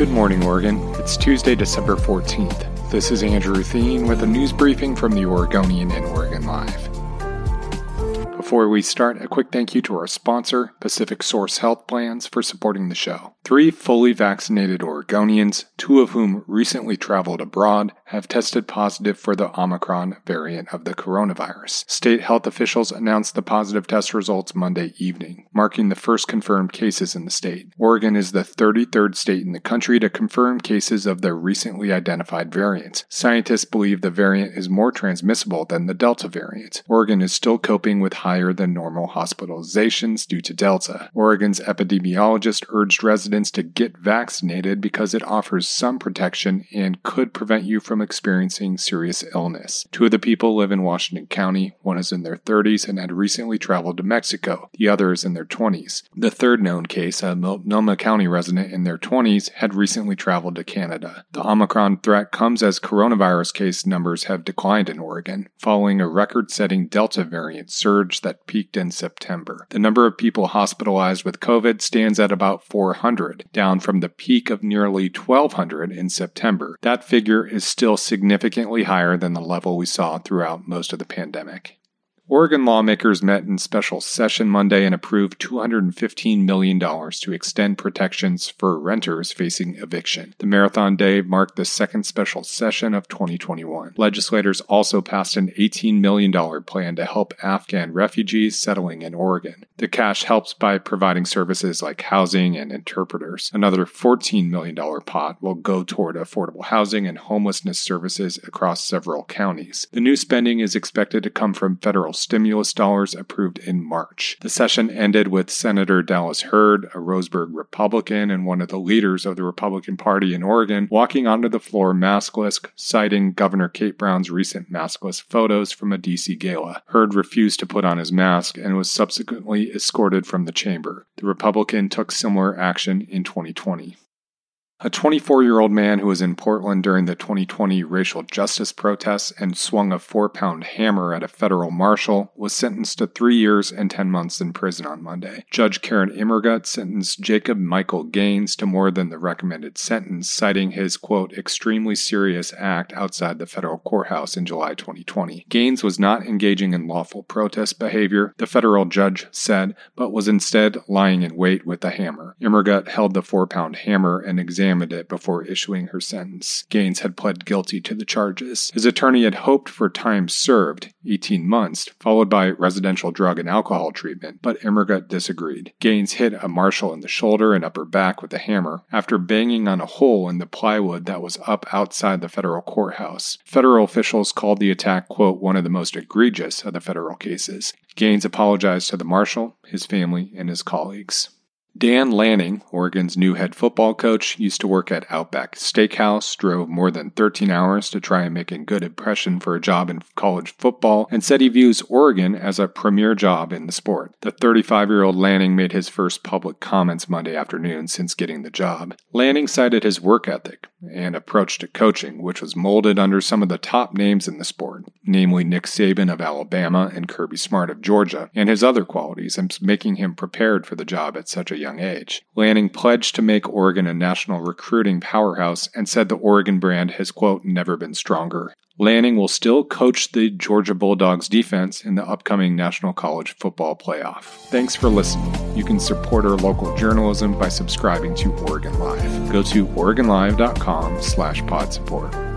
Good morning, Oregon. It's Tuesday, December 14th. This is Andrew Theen with a news briefing from the Oregonian and Oregon Live. Before we start, a quick thank you to our sponsor, Pacific Source Health Plans, for supporting the show. Three fully vaccinated Oregonians, two of whom recently traveled abroad, have tested positive for the Omicron variant of the coronavirus. State health officials announced the positive test results Monday evening, marking the first confirmed cases in the state. Oregon is the 33rd state in the country to confirm cases of the recently identified variants. Scientists believe the variant is more transmissible than the Delta variant. Oregon is still coping with higher than normal hospitalizations due to Delta. Oregon's epidemiologist urged residents to get vaccinated because it offers some protection and could prevent you from experiencing serious illness. Two of the people live in Washington County. One is in their 30s and had recently traveled to Mexico. The other is in their 20s. The third known case, a Multnomah County resident in their 20s, had recently traveled to Canada. The Omicron threat comes as coronavirus case numbers have declined in Oregon, following a record setting Delta variant surge that peaked in September. The number of people hospitalized with COVID stands at about 400, down from the peak of nearly 1,200 in September. That figure is still significantly higher than the level we saw throughout most of the pandemic. Oregon lawmakers met in special session Monday and approved $215 million to extend protections for renters facing eviction. The marathon day marked the second special session of 2021. Legislators also passed an $18 million plan to help Afghan refugees settling in Oregon. The cash helps by providing services like housing and interpreters. Another $14 million pot will go toward affordable housing and homelessness services across several counties. The new spending is expected to come from federal stimulus dollars approved in March. The session ended with Senator Dallas Heard, a Roseburg Republican and one of the leaders of the Republican Party in Oregon, walking onto the floor maskless, citing Governor Kate Brown's recent maskless photos from a DC gala. Heard refused to put on his mask and was subsequently escorted from the chamber. The Republican took similar action in 2020. A 24 year old man who was in Portland during the 2020 racial justice protests and swung a four pound hammer at a federal marshal was sentenced to three years and 10 months in prison on Monday. Judge Karen Immergut sentenced Jacob Michael Gaines to more than the recommended sentence, citing his, quote, extremely serious act outside the federal courthouse in July 2020. Gaines was not engaging in lawful protest behavior, the federal judge said, but was instead lying in wait with the hammer. Immergut held the four pound hammer and examined examined it before issuing her sentence. Gaines had pled guilty to the charges. His attorney had hoped for time served, 18 months, followed by residential drug and alcohol treatment, but Immergut disagreed. Gaines hit a marshal in the shoulder and upper back with a hammer after banging on a hole in the plywood that was up outside the federal courthouse. Federal officials called the attack, quote, one of the most egregious of the federal cases. Gaines apologized to the marshal, his family, and his colleagues. Dan Lanning, Oregon's new head football coach, used to work at Outback Steakhouse, drove more than 13 hours to try and make a good impression for a job in college football, and said he views Oregon as a premier job in the sport. The 35 year old Lanning made his first public comments Monday afternoon since getting the job. Lanning cited his work ethic and approach to coaching, which was molded under some of the top names in the sport, namely Nick Saban of Alabama and Kirby Smart of Georgia, and his other qualities, making him prepared for the job at such a young age. Lanning pledged to make Oregon a national recruiting powerhouse and said the Oregon brand has, quote, never been stronger. Lanning will still coach the Georgia Bulldogs defense in the upcoming National College Football Playoff. Thanks for listening. You can support our local journalism by subscribing to Oregon Live. Go to OregonLive.com slash pod support.